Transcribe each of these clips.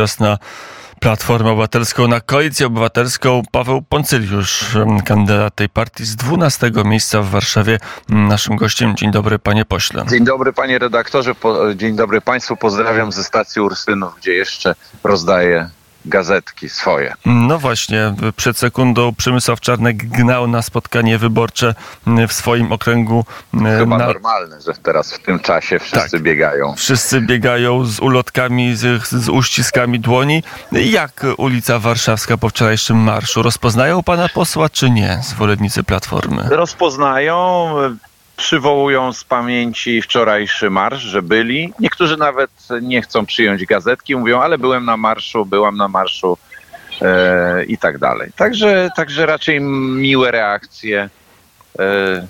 Czas na Platformę Obywatelską, na Koalicję Obywatelską. Paweł Poncyliusz, kandydat tej partii z 12 miejsca w Warszawie. Naszym gościem. Dzień dobry, panie pośle. Dzień dobry, panie redaktorze. Dzień dobry państwu. Pozdrawiam ze stacji Ursynów, gdzie jeszcze rozdaję gazetki swoje. No właśnie, przed sekundą Przemysław Czarnek gnał na spotkanie wyborcze w swoim okręgu. Chyba na... normalne, że teraz w tym czasie wszyscy tak, biegają. Wszyscy biegają z ulotkami, z, z uściskami dłoni. Jak ulica Warszawska po wczorajszym marszu? Rozpoznają pana posła, czy nie, zwolennicy Platformy? Rozpoznają przywołują z pamięci wczorajszy marsz, że byli. Niektórzy nawet nie chcą przyjąć gazetki, mówią, ale byłem na marszu, byłam na marszu e, i tak dalej. Także, także raczej miłe reakcje. E,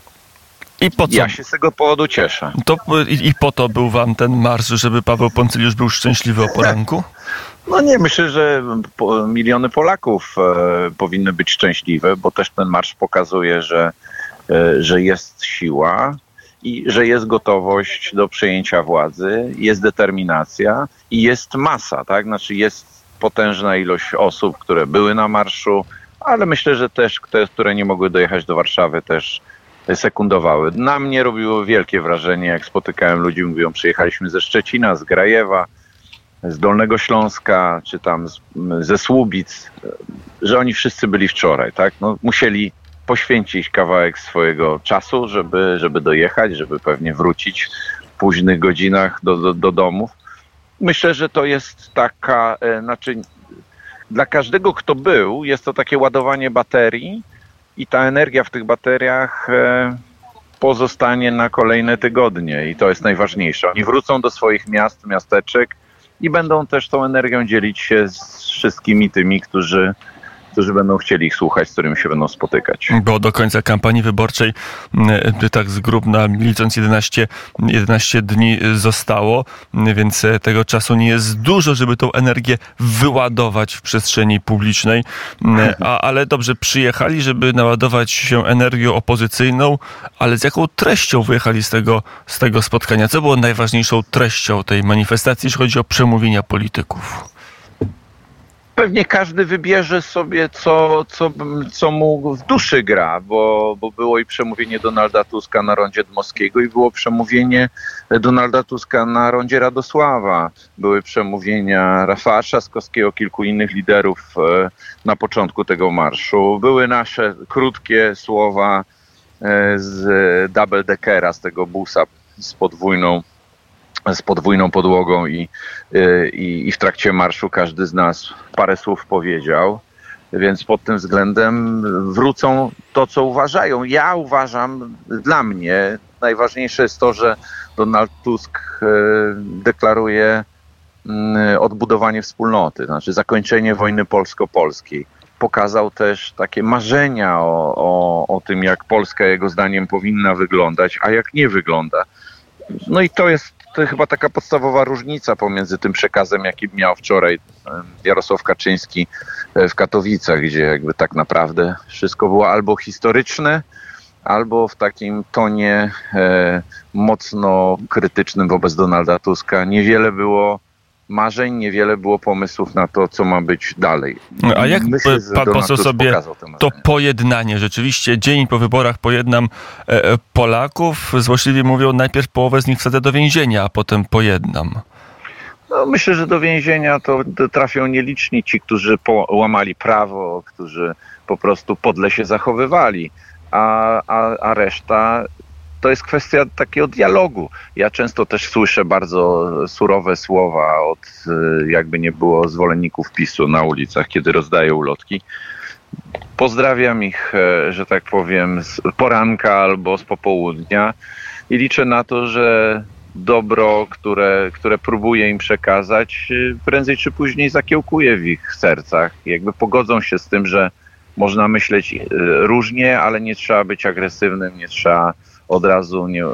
i po co? Ja się z tego powodu cieszę. To, i, I po to był wam ten marsz, żeby Paweł Poncyliusz był szczęśliwy o poranku? No nie, myślę, że miliony Polaków e, powinny być szczęśliwe, bo też ten marsz pokazuje, że że jest siła i że jest gotowość do przejęcia władzy, jest determinacja i jest masa, tak? Znaczy jest potężna ilość osób, które były na marszu, ale myślę, że też te, które nie mogły dojechać do Warszawy, też sekundowały. Na mnie robiło wielkie wrażenie, jak spotykałem ludzi, mówią, przyjechaliśmy ze Szczecina, z Grajewa, z Dolnego Śląska, czy tam z, ze Słubic, że oni wszyscy byli wczoraj, tak? No, musieli poświęcić kawałek swojego czasu, żeby, żeby dojechać, żeby pewnie wrócić w późnych godzinach do, do, do domów. Myślę, że to jest taka, e, znaczy dla każdego, kto był, jest to takie ładowanie baterii i ta energia w tych bateriach e, pozostanie na kolejne tygodnie i to jest najważniejsze. Oni wrócą do swoich miast, miasteczek i będą też tą energią dzielić się z wszystkimi tymi, którzy którzy będą chcieli ich słuchać, z którymi się będą spotykać. Bo do końca kampanii wyborczej, tak z grób na licząc 11, 11 dni zostało, więc e, tego czasu nie jest dużo, żeby tą energię wyładować w przestrzeni publicznej. A, ale dobrze, przyjechali, żeby naładować się energią opozycyjną, ale z jaką treścią wyjechali z tego, z tego spotkania? Co było najważniejszą treścią tej manifestacji, jeśli chodzi o przemówienia polityków? Pewnie każdy wybierze sobie, co, co, co mu w duszy gra, bo, bo było i przemówienie Donalda Tuska na rondzie Dmowskiego i było przemówienie Donalda Tuska na rondzie Radosława. Były przemówienia Rafała Trzaskowskiego, kilku innych liderów e, na początku tego marszu. Były nasze krótkie słowa e, z double deckera, z tego busa z podwójną z podwójną podłogą i, y, i, i w trakcie marszu każdy z nas parę słów powiedział. Więc pod tym względem wrócą to, co uważają. Ja uważam, dla mnie najważniejsze jest to, że Donald Tusk y, deklaruje mm, odbudowanie wspólnoty, znaczy zakończenie wojny polsko-polskiej. Pokazał też takie marzenia o, o, o tym, jak Polska jego zdaniem powinna wyglądać, a jak nie wygląda. No i to jest to chyba taka podstawowa różnica pomiędzy tym przekazem, jaki miał wczoraj Jarosław Kaczyński e, w Katowicach, gdzie jakby tak naprawdę wszystko było albo historyczne, albo w takim tonie e, mocno krytycznym wobec Donalda Tuska. Niewiele było marzeń, niewiele było pomysłów na to, co ma być dalej. A jak Myślę, pan poseł sobie to pojednanie, rzeczywiście dzień po wyborach pojednam e, e, Polaków, złośliwie mówią, najpierw połowę z nich wsadzę do więzienia, a potem pojednam. No, myślę, że do więzienia to trafią nieliczni ci, którzy łamali prawo, którzy po prostu podle się zachowywali, a, a, a reszta to jest kwestia takiego dialogu. Ja często też słyszę bardzo surowe słowa od y, jakby nie było zwolenników PiSu na ulicach, kiedy rozdaję ulotki. Pozdrawiam ich, e, że tak powiem, z poranka albo z popołudnia i liczę na to, że dobro, które, które próbuję im przekazać, y, prędzej czy później zakiełkuje w ich sercach. Jakby pogodzą się z tym, że można myśleć y, różnie, ale nie trzeba być agresywnym, nie trzeba od razu, nie,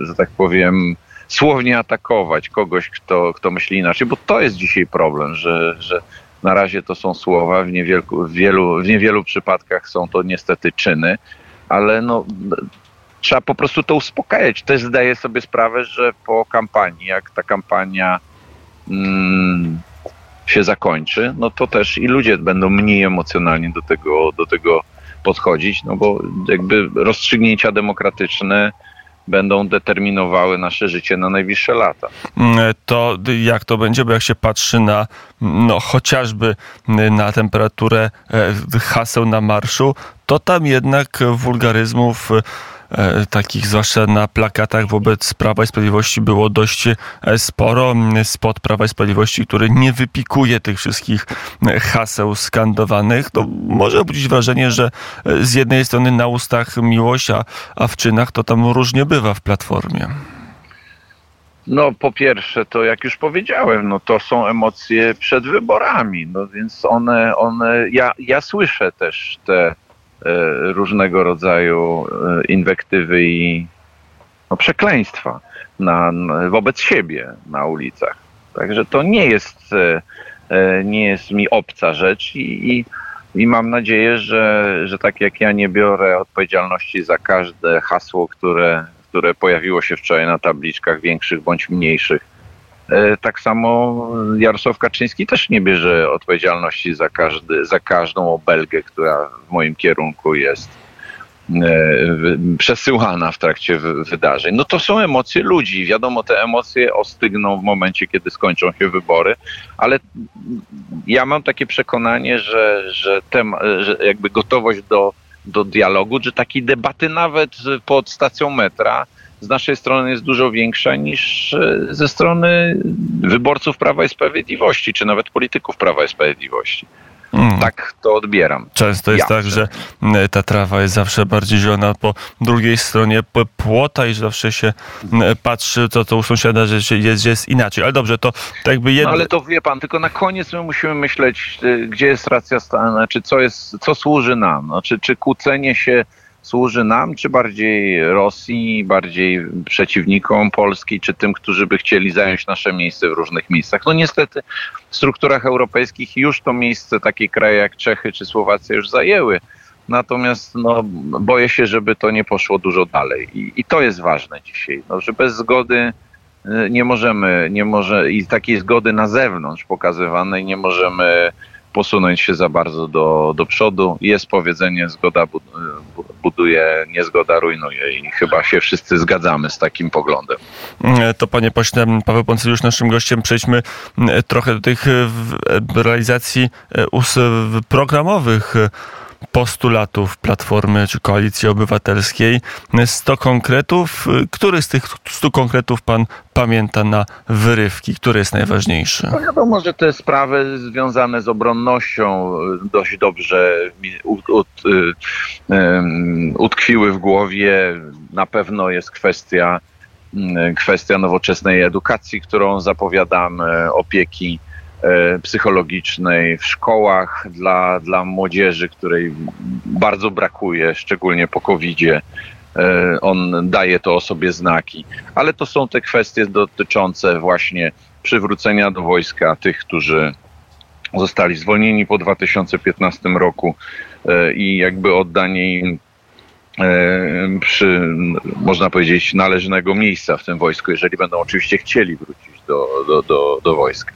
że tak powiem, słownie atakować kogoś, kto, kto myśli inaczej, bo to jest dzisiaj problem, że, że na razie to są słowa, w, niewielku, w, wielu, w niewielu przypadkach są to niestety czyny, ale no, trzeba po prostu to uspokajać. Też zdaję sobie sprawę, że po kampanii, jak ta kampania mm, się zakończy, no to też i ludzie będą mniej emocjonalnie do tego, do tego podchodzić, no bo jakby rozstrzygnięcia demokratyczne będą determinowały nasze życie na najbliższe lata. Mm, to jak to będzie, bo jak się patrzy na no, chociażby na temperaturę e, haseł na marszu, to tam jednak wulgaryzmów E, takich zwłaszcza na plakatach wobec Prawa i Sprawiedliwości było dość e, sporo. Spod Prawa i Sprawiedliwości, który nie wypikuje tych wszystkich e, haseł skandowanych, to może obudzić wrażenie, że z jednej strony na ustach miłość, a, a w czynach to tam różnie bywa w Platformie. No, po pierwsze, to jak już powiedziałem, no to są emocje przed wyborami, no więc one, one, ja, ja słyszę też te E, różnego rodzaju e, inwektywy i no, przekleństwa na, wobec siebie na ulicach. Także to nie jest, e, nie jest mi obca rzecz i, i, i mam nadzieję, że, że tak jak ja nie biorę odpowiedzialności za każde hasło, które, które pojawiło się wczoraj na tabliczkach większych bądź mniejszych, E, tak samo Jarosław Kaczyński też nie bierze odpowiedzialności za, każdy, za każdą obelgę, która w moim kierunku jest e, przesyłana w trakcie wydarzeń. No to są emocje ludzi. Wiadomo, te emocje ostygną w momencie, kiedy skończą się wybory, ale ja mam takie przekonanie, że, że, tem, że jakby gotowość do, do dialogu, czy takiej debaty nawet pod stacją metra, z naszej strony jest dużo większa niż e, ze strony wyborców Prawa i Sprawiedliwości, czy nawet polityków Prawa i Sprawiedliwości. Mm. Tak to odbieram. Często jest ja tak, że ta trawa jest zawsze bardziej zielona po drugiej stronie płota i zawsze się patrzy, to, to u sąsiada, że jest, jest inaczej. Ale dobrze, to tak jakby jedno... No ale to wie pan, tylko na koniec my musimy myśleć, e, gdzie jest racja stanu, czy co, jest, co służy nam. No, czy, czy kłócenie się służy nam, czy bardziej Rosji, bardziej przeciwnikom Polski, czy tym, którzy by chcieli zająć nasze miejsce w różnych miejscach. No niestety w strukturach europejskich już to miejsce takie kraje jak Czechy czy Słowacja już zajęły. Natomiast no, boję się, żeby to nie poszło dużo dalej. I, i to jest ważne dzisiaj, no, że bez zgody y, nie możemy, nie może, i takiej zgody na zewnątrz pokazywanej nie możemy posunąć się za bardzo do, do przodu. Jest powiedzenie, zgoda buduje, niezgoda rujnuje i chyba się wszyscy zgadzamy z takim poglądem. To panie pośle, Paweł Poncyliusz naszym gościem. Przejdźmy trochę do tych realizacji programowych postulatów Platformy czy Koalicji Obywatelskiej. 100 konkretów. Który z tych 100 konkretów pan pamięta na wyrywki? Który jest najważniejszy? No wiadomo, że te sprawy związane z obronnością dość dobrze utkwiły w głowie. Na pewno jest kwestia kwestia nowoczesnej edukacji, którą zapowiadamy, opieki psychologicznej w szkołach dla, dla młodzieży, której bardzo brakuje, szczególnie po COVID-zie. E, on daje to o sobie znaki. Ale to są te kwestie dotyczące właśnie przywrócenia do wojska tych, którzy zostali zwolnieni po 2015 roku e, i jakby oddanie im przy, można powiedzieć, należnego miejsca w tym wojsku, jeżeli będą oczywiście chcieli wrócić do, do, do, do wojska.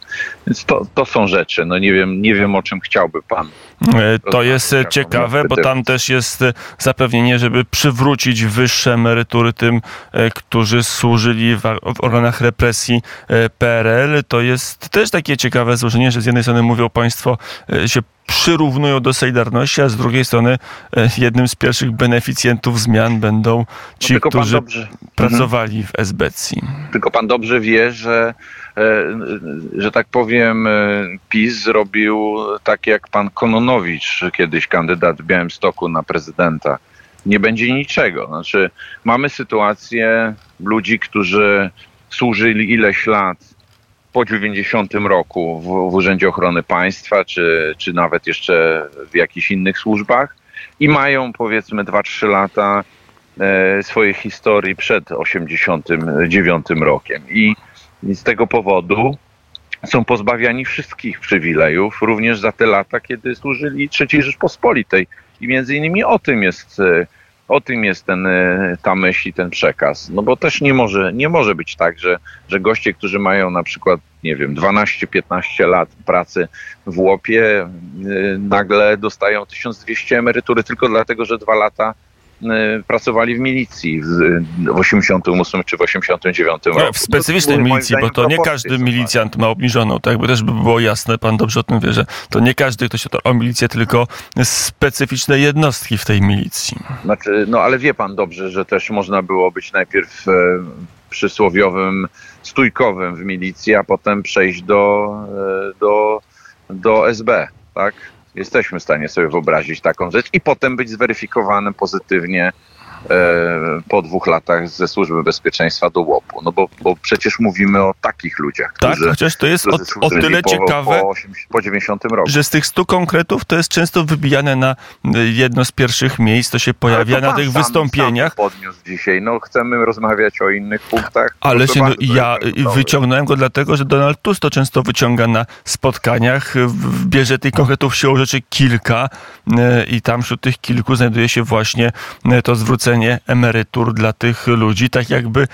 Więc to, to są rzeczy. No nie wiem, nie wiem o czym chciałby pan. E, to jest ciekawe, bo tam też jest zapewnienie, żeby przywrócić wyższe emerytury tym, e, którzy służyli w organach represji e, PRL. To jest też takie ciekawe złożenie, że z jednej strony mówią państwo się przyrównują do Solidarności, a z drugiej strony jednym z pierwszych beneficjentów zmian będą ci, no, którzy dobrze... pracowali w SBC. Tylko pan dobrze wie, że E, że tak powiem, e, PiS zrobił tak jak pan Kononowicz, kiedyś kandydat w Białymstoku na prezydenta. Nie będzie niczego. Znaczy, mamy sytuację ludzi, którzy służyli ileś lat po 90 roku w, w Urzędzie Ochrony Państwa, czy, czy nawet jeszcze w jakichś innych służbach i mają powiedzmy 2-3 lata e, swojej historii przed 89 rokiem. I i z tego powodu są pozbawiani wszystkich przywilejów, również za te lata, kiedy służyli III Rzeczpospolitej. I między innymi o tym jest, e, o tym jest ten, e, ta myśl i ten przekaz. No bo też nie może, nie może być tak, że, że goście, którzy mają na przykład nie wiem, 12-15 lat pracy w łopie, y, nagle dostają 1200 emerytury tylko dlatego, że dwa lata pracowali w milicji w w 88 czy w 89 roku. No, w specyficznej milicji, bo to nie każdy milicjant ma obniżoną, tak by też by było jasne, pan dobrze o tym wie, że to nie każdy, kto się to o milicję, tylko specyficzne jednostki w tej milicji. Znaczy, no ale wie pan dobrze, że też można było być najpierw e, przysłowiowym stójkowym w milicji, a potem przejść do, e, do, do SB, tak? Jesteśmy w stanie sobie wyobrazić taką rzecz i potem być zweryfikowanym pozytywnie po dwóch latach ze Służby Bezpieczeństwa do łopu. No bo, bo przecież mówimy o takich ludziach, Tak, którzy, chociaż to jest o, o tyle po, ciekawe, po, 80, po 90 roku. że z tych stu konkretów to jest często wybijane na jedno z pierwszych miejsc, to się pojawia to na pan tych sam- wystąpieniach. Sam podniósł dzisiaj. No chcemy rozmawiać o innych punktach. Ale się, no, ja wyciągnąłem go dlatego, że Donald Tusk to często wyciąga na spotkaniach, bierze tych konkretów siłą rzeczy kilka y, i tam wśród tych kilku znajduje się właśnie y, to zwrócenie emerytur dla tych ludzi, tak jakby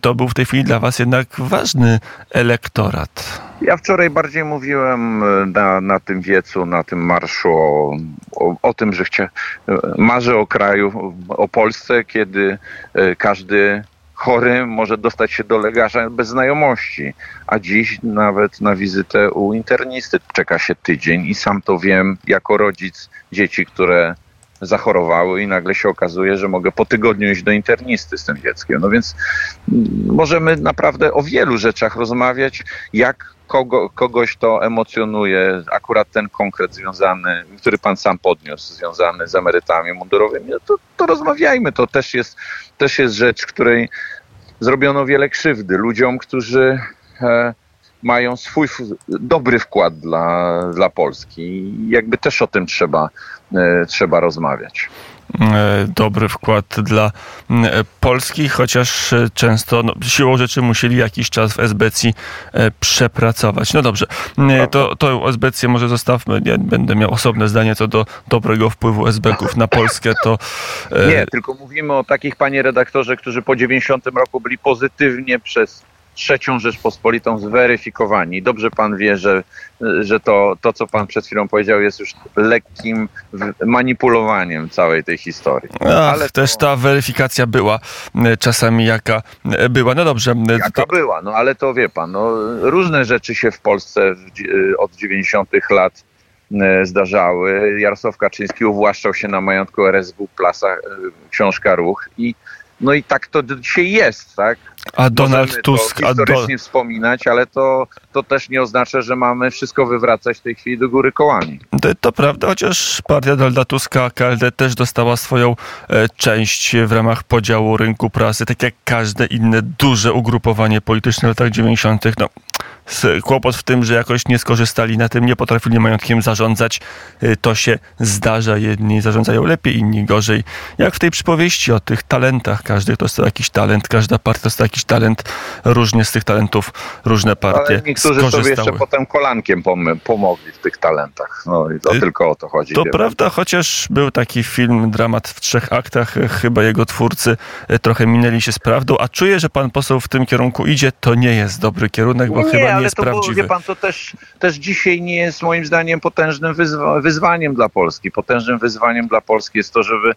to był w tej chwili dla was jednak ważny elektorat. Ja wczoraj bardziej mówiłem e, na, na tym wiecu, na tym marszu o, o, o tym, że chcia, e, marzę o kraju, o Polsce, kiedy e, każdy chory może dostać się do lekarza bez znajomości, a dziś nawet na wizytę u internisty czeka się tydzień i sam to wiem jako rodzic dzieci, które zachorowały i nagle się okazuje, że mogę po tygodniu iść do internisty z tym dzieckiem. No więc mm, możemy naprawdę o wielu rzeczach rozmawiać, jak kogo, kogoś to emocjonuje, akurat ten konkret związany, który pan sam podniósł, związany z emerytami mundurowymi, no to, to rozmawiajmy. To też jest, też jest rzecz, której zrobiono wiele krzywdy ludziom, którzy e, mają swój dobry wkład dla, dla Polski. I jakby też o tym trzeba, e, trzeba rozmawiać. e, dobry wkład dla e, Polski, chociaż często no, siłą rzeczy musieli jakiś czas w e, przepracować. No dobrze, to, to esbecję może zostawmy. Ja będę miał osobne zdanie co do dobrego wpływu esbeków na Polskę. To Nie, tylko mówimy o takich, panie redaktorze, którzy po 90 roku byli pozytywnie przez trzecią Rzeczpospolitą zweryfikowani. Dobrze pan wie, że, że to, to, co pan przed chwilą powiedział, jest już lekkim manipulowaniem całej tej historii. ach, ale też to- ta weryfikacja była e, czasami jaka e, była. No dobrze, e, Jaka to, była, no ale to wie pan, no, różne rzeczy się w Polsce dzi- od 90 lat e, zdarzały. Jarosław Kaczyński uwłaszczał się na majątku RSW Plasa, e, książka Ruch i no i tak to dzisiaj jest, tak? a Donald Możemy Tusk, to a do, historycznie wspominać, ale to, to też nie oznacza, że mamy wszystko wywracać w tej chwili do góry kołami. To, to prawda, chociaż partia Donalda Tuska, KLD też dostała swoją e, część w ramach podziału rynku prasy, tak jak każde inne duże ugrupowanie polityczne w latach 90. No, kłopot w tym, że jakoś nie skorzystali na tym, nie potrafili majątkiem zarządzać. E, to się zdarza. Jedni zarządzają lepiej, inni gorzej. Jak w tej przypowieści o tych talentach. Każdy dostał jakiś talent, każda partia dostała jakiś talent. Różnie z tych talentów różne partie Ale niektórzy sobie jeszcze potem kolankiem pom- pomogli w tych talentach. No i to Y, tylko o to chodzi. To prawda, chociaż był taki film, dramat w trzech aktach, e, chyba jego twórcy e, trochę minęli się z prawdą, a czuję, że pan poseł w tym kierunku idzie, to nie jest dobry kierunek, bo chyba nie ale to, wie pan, to też, też dzisiaj nie jest moim zdaniem potężnym wyzwa- wyzwaniem dla Polski. Potężnym wyzwaniem dla Polski jest to, żeby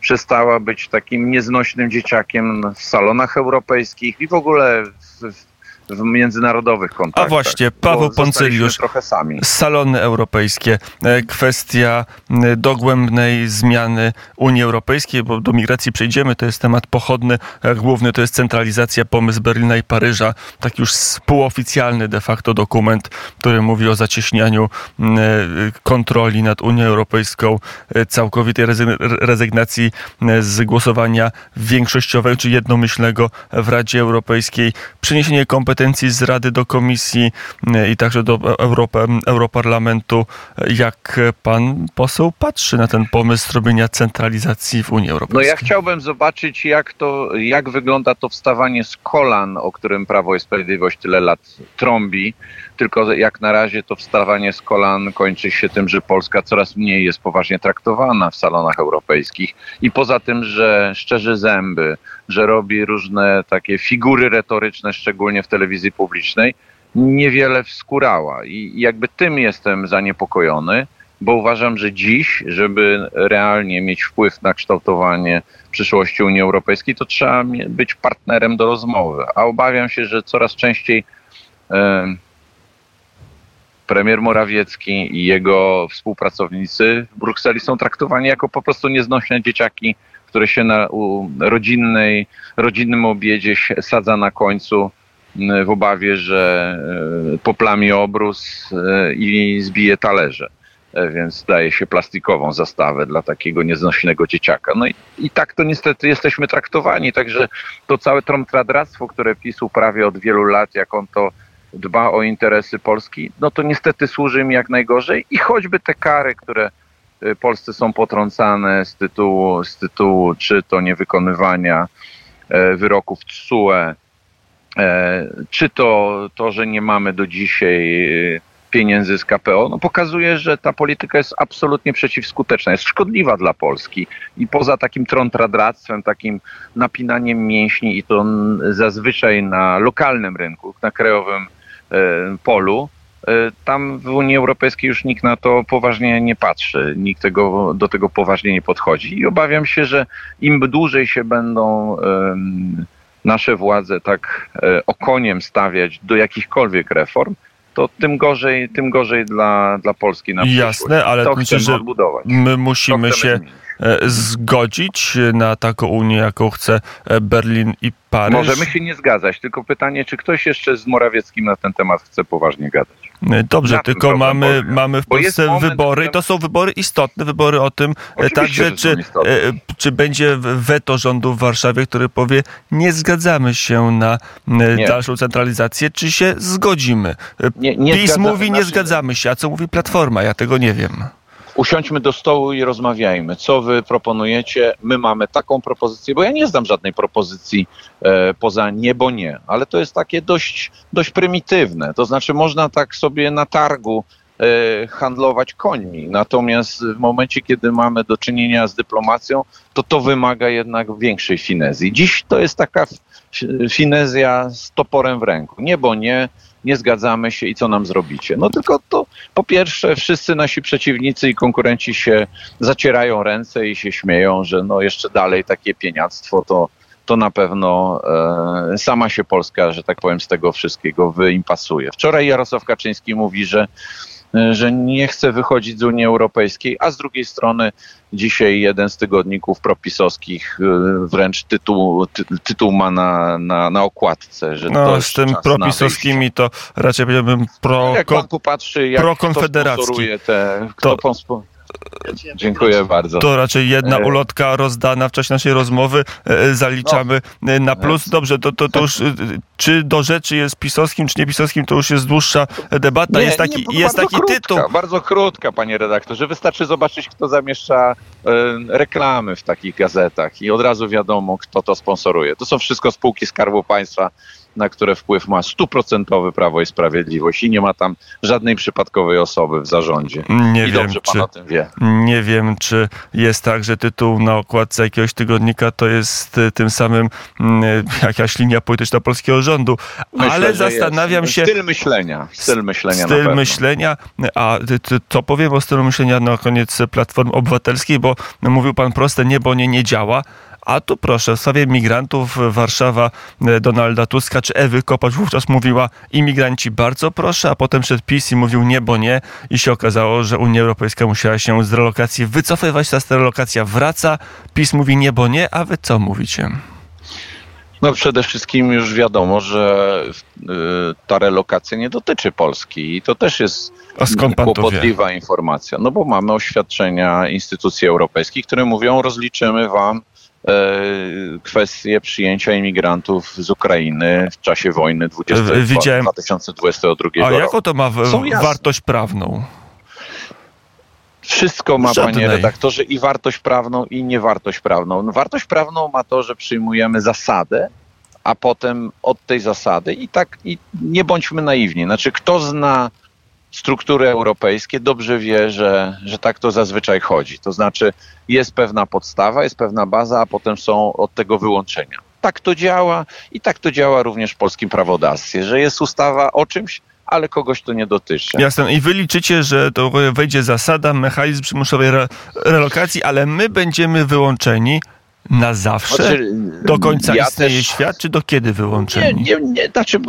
przestała być takim nieznośnym dzieciakiem w salonach europejskich i w ogóle w, w, w międzynarodowych kontaktach. A właśnie, Paweł Poncyliusz. Salony europejskie, e, kwestia dogłębnej zmiany Unii Europejskiej, bo do migracji przejdziemy, to jest temat pochodny, główny to jest centralizacja, pomysł Berlina i Paryża, tak już półoficjalny de facto dokument, który mówi o zacieśnianiu e, kontroli nad Unią Europejską, e, całkowitej rezy- rezygnacji z głosowania większościowego czy jednomyślnego w Radzie Europejskiej, przeniesienie kompetencji z Rady do Komisji e, i także do Europy, Europarlamentu. Jak pan poseł patrzy na ten pomysł robienia centralizacji w Unii No Europejskiej? ja chciałbym zobaczyć, jak to, jak wygląda to wstawanie z kolan, o którym Prawo i Sprawiedliwość tyle lat trąbi. Tylko jak na razie to wstawanie z kolan kończy się tym, że Polska coraz mniej jest poważnie traktowana w salonach europejskich. I poza tym, że szczerzy zęby, że robi różne takie figury retoryczne, szczególnie w telewizji publicznej, niewiele wskórała. I jakby tym jestem zaniepokojony, bo uważam, że dziś, żeby realnie mieć wpływ na kształtowanie przyszłości Unii Europejskiej, to trzeba być partnerem do rozmowy. A obawiam się, że coraz częściej premier Morawiecki i jego współpracownicy w Brukseli są traktowani jako po prostu nieznośne dzieciaki, które się na rodzinnej, rodzinnym obiedzie sadza na końcu w obawie, że e, poplami obrus e, i zbije talerze. E, więc daje się plastikową zastawę dla takiego nieznośnego dzieciaka. No i, i tak to niestety jesteśmy traktowani, także to całe tromtradractwo, które PiS uprawia od wielu lat, jak on to dba o interesy Polski, no to niestety służy mi jak najgorzej i choćby te kary, które Polsce są potrącane z tytułu, z tytułu czy to niewykonywania wyroków TSUE, E, czy to, to, że nie mamy do dzisiaj e, pieniędzy z KPO, no pokazuje, że ta polityka jest absolutnie przeciwskuteczna, jest szkodliwa dla Polski i poza takim trątradractwem, takim napinaniem mięśni i to zazwyczaj na lokalnym rynku, na krajowym e, polu, tam w Unii Europejskiej już nikt na to poważnie nie patrzy, nikt tego, do tego poważnie nie podchodzi i obawiam się, że im dłużej się będą nasze władze tak e, okoniem stawiać do jakichkolwiek reform, to tym gorzej, tym gorzej dla, dla Polski na przyszłość. Jasne, ale to myślę, że odbudować. my musimy się zmienić. E, zgodzić na taką Unię, jaką chce e, Berlin i Paryż. Możemy się nie zgadzać, tylko pytanie, czy ktoś jeszcze z Morawieckim na ten temat chce poważnie gadać. E, dobrze, na tylko mamy, mamy w Polsce moment, wybory i to są wybory istotne, wybory o tym także, czy, czy będzie weto rządu w Warszawie, który powie, nie zgadzamy się na nie. dalszą centralizację, czy się zgodzimy. Nie, nie PiS mówi, nie zgadzamy się, a co mówi Platforma? Ja tego nie wiem usiądźmy do stołu i rozmawiajmy. Co wy proponujecie? My mamy taką propozycję, bo ja nie znam żadnej propozycji e, poza nie, bo nie, ale to jest takie dość, dość prymitywne. To znaczy można tak sobie na targu e, handlować końmi. Natomiast w momencie, kiedy mamy do czynienia z dyplomacją, to to wymaga jednak większej finezji. Dziś to jest taka finezja z toporem w ręku. Nie, bo nie, nie zgadzamy się i co nam zrobicie. No tylko to po pierwsze wszyscy nasi przeciwnicy i konkurenci się zacierają ręce i się śmieją, że no jeszcze dalej takie pieniactwo to, to na pewno e, sama się Polska, że tak powiem, z tego wszystkiego wyimpasuje. Wczoraj Jarosław Kaczyński mówi, że że nie chce wychodzić z Unii Europejskiej, a z drugiej strony dzisiaj jeden z tygodników propisowskich e, wręcz tytuł, ty, tytuł ma na, na, na okładce. Że no, z tym propisowskimi to raczej powiedziałbym pro, jak pan popatrzy, jak pro konfederacki. Te, kto to, Dziękuję bardzo. To raczej jedna e, ulotka rozdana w czasie naszej rozmowy. E, e, zaliczamy no. na plus. Dobrze, to, to, to już czy do rzeczy jest pisowskim, czy nie pisowskim, to już jest dłuższa debata. Nie, jest taki, nie, jest taki krótka, tytuł. Bardzo krótka, panie redaktorze. Wystarczy zobaczyć, kto zamieszcza reklamy w takich gazetach i od razu wiadomo, kto to sponsoruje. To są wszystko spółki Skarbu Państwa na które wpływ ma stuprocentowy Prawo i Sprawiedliwość i nie ma tam żadnej przypadkowej osoby w zarządzie. Nie I wiem, czy, o tym wie. Nie wiem, czy jest tak, że tytuł na okładce jakiegoś tygodnika to jest y, tym samym mm, jakaś linia polityczna polskiego rządu, Myślę, ale zastanawiam jest. się... Styl myślenia. Styl myślenia Styl myślenia, a to powiem o stylu myślenia na koniec Platformy Obywatelskiej, bo mówił pan proste niebo nie, nie działa, a tu proszę, w sprawie migrantów Warszawa e, Donalda Tuska czy Ewy Kopacz wówczas mówiła imigranci bardzo proszę, a potem przed PiS i mówił nie, bo nie i się okazało, że Unia Europejska musiała się z relokacji wycofywać, teraz ta relokacja wraca, PiS mówi nie, bo nie, a wy co mówicie? No przede wszystkim już wiadomo, że y, ta relokacja nie dotyczy Polski i to też jest kłopotliwa informacja. No bo mamy oświadczenia instytucji europejskich, które mówią rozliczymy wam E, kwestię przyjęcia imigrantów z Ukrainy w czasie wojny 20, Widziałem. 2022 A roku. A jaką to ma wartość prawną? Wszystko ma, Żadnej. panie redaktorze, i wartość prawną, i niewartość prawną. No, wartość prawną ma to, że przyjmujemy zasadę, a potem od tej zasady i tak i nie bądźmy naiwni. Znaczy, kto zna struktury europejskie dobrze wie, że, że tak to zazwyczaj chodzi. To znaczy jest pewna podstawa, jest pewna baza, a potem są od tego wyłączenia. Tak to działa i tak to działa również w polskim prawodawstwie, że jest ustawa o czymś, ale kogoś to nie dotyczy. Jasne. I wy liczycie, że to wejdzie zasada, mechanizm przymusowej re relokacji, ale my będziemy wyłączeni na zawsze? Znaczy, do końca ja istnieje też- świat, czy do kiedy wyłączeni? Nie, nie, nie, znaczy,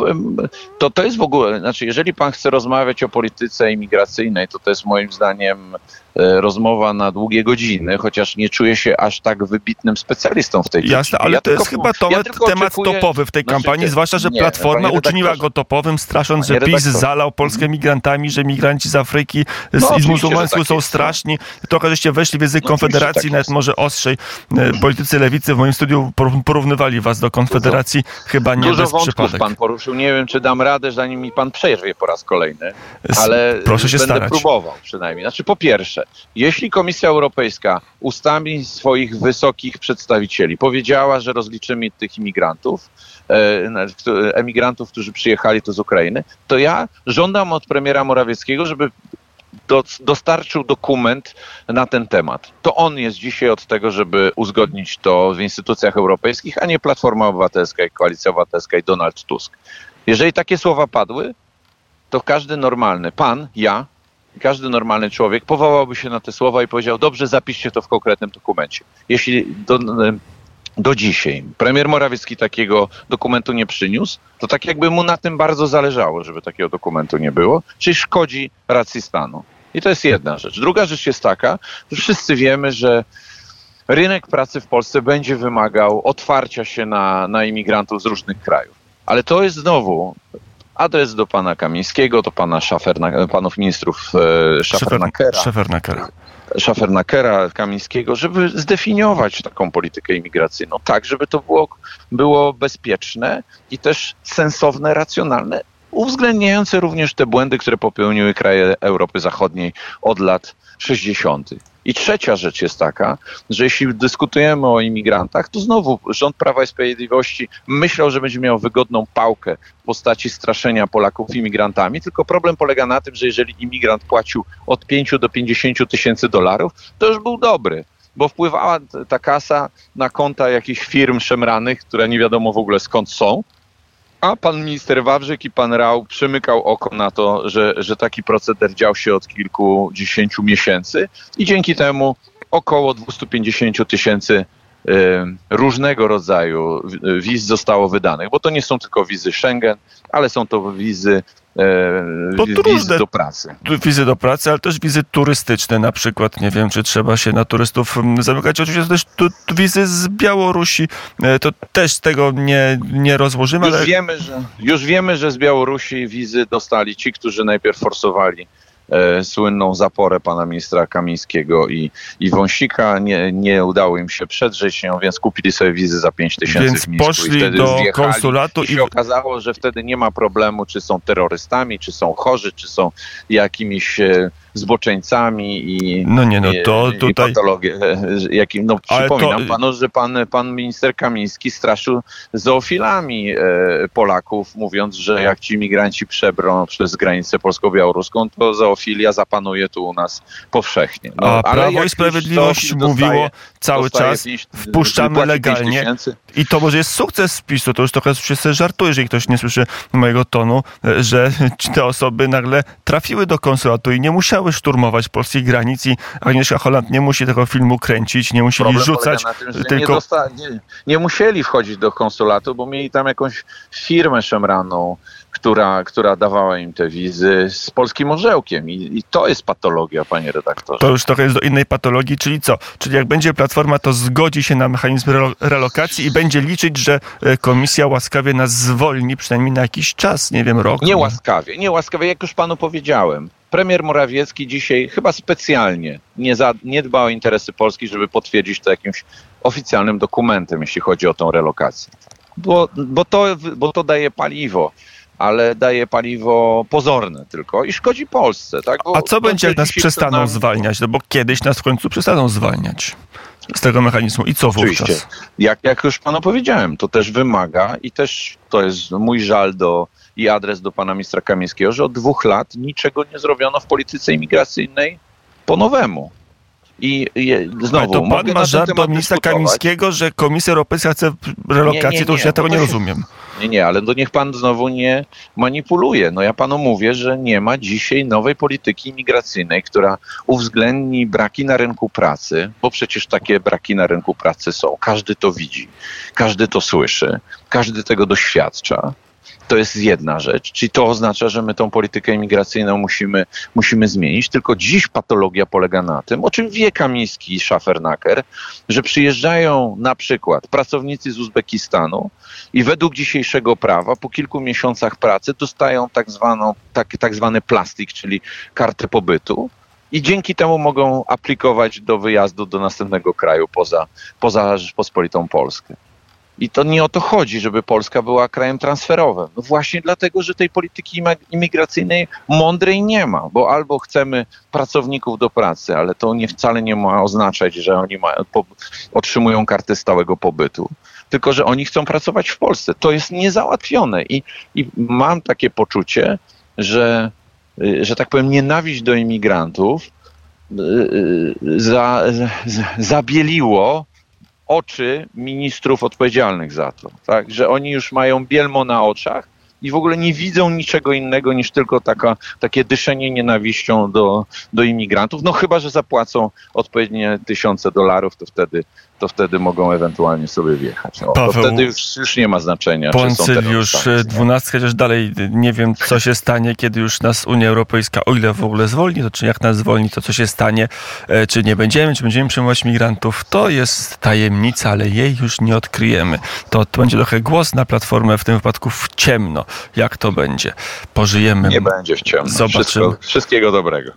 to, to jest w ogóle, znaczy, jeżeli pan chce rozmawiać o polityce imigracyjnej, to to jest moim zdaniem rozmowa na długie godziny, chociaż nie czuję się aż tak wybitnym specjalistą w tej Jasne, dziedzinie. ale Ja to jest chyba to, ja temat oczekuję- topowy w tej znaczy, kampanii, zwłaszcza, że nie, Platforma uczyniła go topowym, strasząc, że PiS zalał Polskę migrantami, że migranci z Afryki No, z, i z muzułmańsku tak są no. straszni. Trochę żeście weszli w język No, oczywiście, Konfederacji, tak nawet może ostrzej. E, Politycy lewicy w moim studiu por- porównywali was do Konfederacji, chyba nie Dużo bez przypadek. pan poruszył. Nie wiem, czy dam radę, zanim mi pan przerwie po raz kolejny, ale Proszę się będę starać. próbował przynajmniej. Znaczy, po pierwsze, jeśli Komisja Europejska ustami swoich wysokich przedstawicieli powiedziała, że rozliczymy tych imigrantów, e, emigrantów, którzy przyjechali tu z Ukrainy, to ja żądam od premiera Morawieckiego, żeby do, dostarczył dokument na ten temat. To on jest dzisiaj od tego, żeby uzgodnić to w instytucjach europejskich, a nie Platforma Obywatelska i Koalicja Obywatelska i Donald Tusk. Jeżeli takie słowa padły, to każdy normalny, pan, ja, każdy normalny człowiek powołałby się na te słowa i powiedział, dobrze, zapiszcie to w konkretnym dokumencie. Jeśli do, do dzisiaj premier Morawiecki takiego dokumentu nie przyniósł, to tak jakby mu na tym bardzo zależało, żeby takiego dokumentu nie było, czyli szkodzi racji stanu. I to jest jedna rzecz. Druga rzecz jest taka, że wszyscy wiemy, że rynek pracy w Polsce będzie wymagał otwarcia się na, na imigrantów z różnych krajów. Ale to jest znowu adres do pana Kamińskiego, do pana Szaferna, panów ministrów e, Szafernakera, Szefernakera. Szafernakera, Kamińskiego, żeby zdefiniować taką politykę imigracyjną, tak, żeby to było, było bezpieczne i też sensowne, racjonalne, uwzględniające również te błędy, które popełniły kraje Europy Zachodniej od lat 60. I trzecia rzecz jest taka, że jeśli dyskutujemy o imigrantach, to znowu rząd Prawa i Sprawiedliwości myślał, że będzie miał wygodną pałkę w postaci straszenia Polaków imigrantami, tylko problem polega na tym, że jeżeli imigrant płacił od 5 do 50 tysięcy dolarów, to już był dobry, bo wpływała ta kasa na konta jakichś firm szemranych, które nie wiadomo w ogóle skąd są, a pan minister Wawrzyk i pan Rał przymykał oko na to, że, że taki proceder dział się od kilkudziesięciu miesięcy i dzięki temu około 250 tysięcy różnego rodzaju wi- wiz zostało wydanych, bo to nie są tylko wizy Schengen, ale są to wizy, tu wizy do pracy. Wizy do pracy, ale też wizy turystyczne na przykład. Nie wiem, czy trzeba się na turystów mm, zamykać. Oczywiście też tu, tu wizy z Białorusi. E, To też tego nie, nie rozłożymy, Już ale wiemy, że, już wiemy, że z Białorusi wizy dostali ci, którzy najpierw forsowali słynną zaporę pana ministra Kamińskiego i, i Wąsika. Nie, nie udało im się przedrzeć ją, więc kupili sobie wizy za 5 tysięcy Więc w Mińsku poszli do konsulatu I i się okazało, że wtedy nie ma problemu, czy są terrorystami, czy są chorzy, czy są jakimiś e, zboczeńcami i No nie, no to i, tutaj- I patologie, e, jakim, no Ale to- przypominam panu, że pan, pan minister Kamiński straszył zoofilami e, Polaków, mówiąc, że jak ci migranci przebrą przez granicę polsko-białoruską, to zoofilia zapanuje tu u nas powszechnie. No, A ale Prawo i Sprawiedliwość mówiło dostaje- cały dostaje czas, wpuszczamy legalnie. I to może jest sukces PiSu, to już trochę się sobie żartuje, jeżeli ktoś nie słyszy mojego tonu, e, że te osoby nagle trafiły do konsulatu i nie musiały szturmować polskich granic i Agnieszka Holland nie musi tego filmu kręcić, nie musieli Problem rzucać, tym, nie, tylko dosta- nie, nie musieli wchodzić do konsulatu, bo mieli tam jakąś firmę szemraną, która, która dawała im te wizy z polskim orzełkiem. I, I to jest patologia, panie redaktorze. to już trochę jest do innej patologii, czyli co? Czyli jak będzie Platforma, to zgodzi się na mechanizm relo- relokacji i będzie liczyć, że e, komisja łaskawie nas zwolni przynajmniej na jakiś czas, nie wiem, rok. Nie łaskawie, nie łaskawie, jak już panu powiedziałem. Premier Morawiecki dzisiaj chyba specjalnie nie, za, nie dba o interesy Polski, żeby potwierdzić to jakimś oficjalnym dokumentem, jeśli chodzi o tą relokację. Bo, bo, to, bo to daje paliwo, ale daje paliwo pozorne tylko i szkodzi Polsce. Tak? Bo A co to, będzie, jak nas przestaną nami- zwalniać? No bo kiedyś nas w końcu przestaną zwalniać z tego mechanizmu. I co Oczywiście. wówczas? Jak, jak już panu powiedziałem, to też wymaga i też to jest mój żal do i adres do pana ministra Kamińskiego, że od dwóch lat niczego nie zrobiono w polityce imigracyjnej po nowemu. I, i Ale znowu, to pan ma żart do ministra. Kamińskiego, że Komisja Europejska chce relokację, Nie, nie, to już nie, ja tego nie rozumiem. Nie, nie, ale to niech pan znowu nie manipuluje. No ja panu mówię, że nie ma dzisiaj nowej polityki imigracyjnej, która uwzględni braki na rynku pracy, bo przecież takie braki na rynku pracy są. Każdy to widzi, każdy to słyszy, każdy tego doświadcza. To jest jedna rzecz, czyli to oznacza, że my tą politykę imigracyjną musimy, musimy zmienić. Tylko dziś patologia polega na tym, o czym wie Kamiński i Schafernaker, że przyjeżdżają na przykład pracownicy z Uzbekistanu i według dzisiejszego prawa po kilku miesiącach pracy dostają tak, zwaną, tak, tak zwany plastik, czyli kartę pobytu. I dzięki temu mogą aplikować do wyjazdu do następnego kraju poza, poza Rzeczpospolitą Polskę. I to nie o to chodzi, żeby Polska była krajem transferowym. No właśnie dlatego, że tej polityki imigracyjnej mądrej nie ma, bo albo chcemy pracowników do pracy, ale to nie wcale nie ma oznaczać, że oni mają, po, otrzymują kartę stałego pobytu, tylko że oni chcą pracować w Polsce. To jest niezałatwione i, i mam takie poczucie, że, y, że tak powiem, nienawiść do imigrantów y, y, za, zabieliło oczy ministrów odpowiedzialnych za to, tak? że oni już mają bielmo na oczach i w ogóle nie widzą niczego innego niż tylko taka, takie dyszenie nienawiścią do, do imigrantów. No chyba, że zapłacą odpowiednie tysiące dolarów, to wtedy, to wtedy mogą ewentualnie sobie wjechać. O, to Paweł wtedy już, już nie ma znaczenia. terrorystami, nie? dwunastka, chociaż dalej nie wiem, co się stanie, kiedy już nas Unia Europejska, o ile w ogóle zwolni, to czy jak nas zwolni, to co się stanie, e, czy nie będziemy, czy będziemy przyjmować migrantów, to jest tajemnica, ale jej już nie odkryjemy. To, to będzie trochę głos na platformę, w tym wypadku w ciemno, jak to będzie. Pożyjemy. Nie będzie w ciemno. Zobaczymy. Wszystko, wszystkiego dobrego.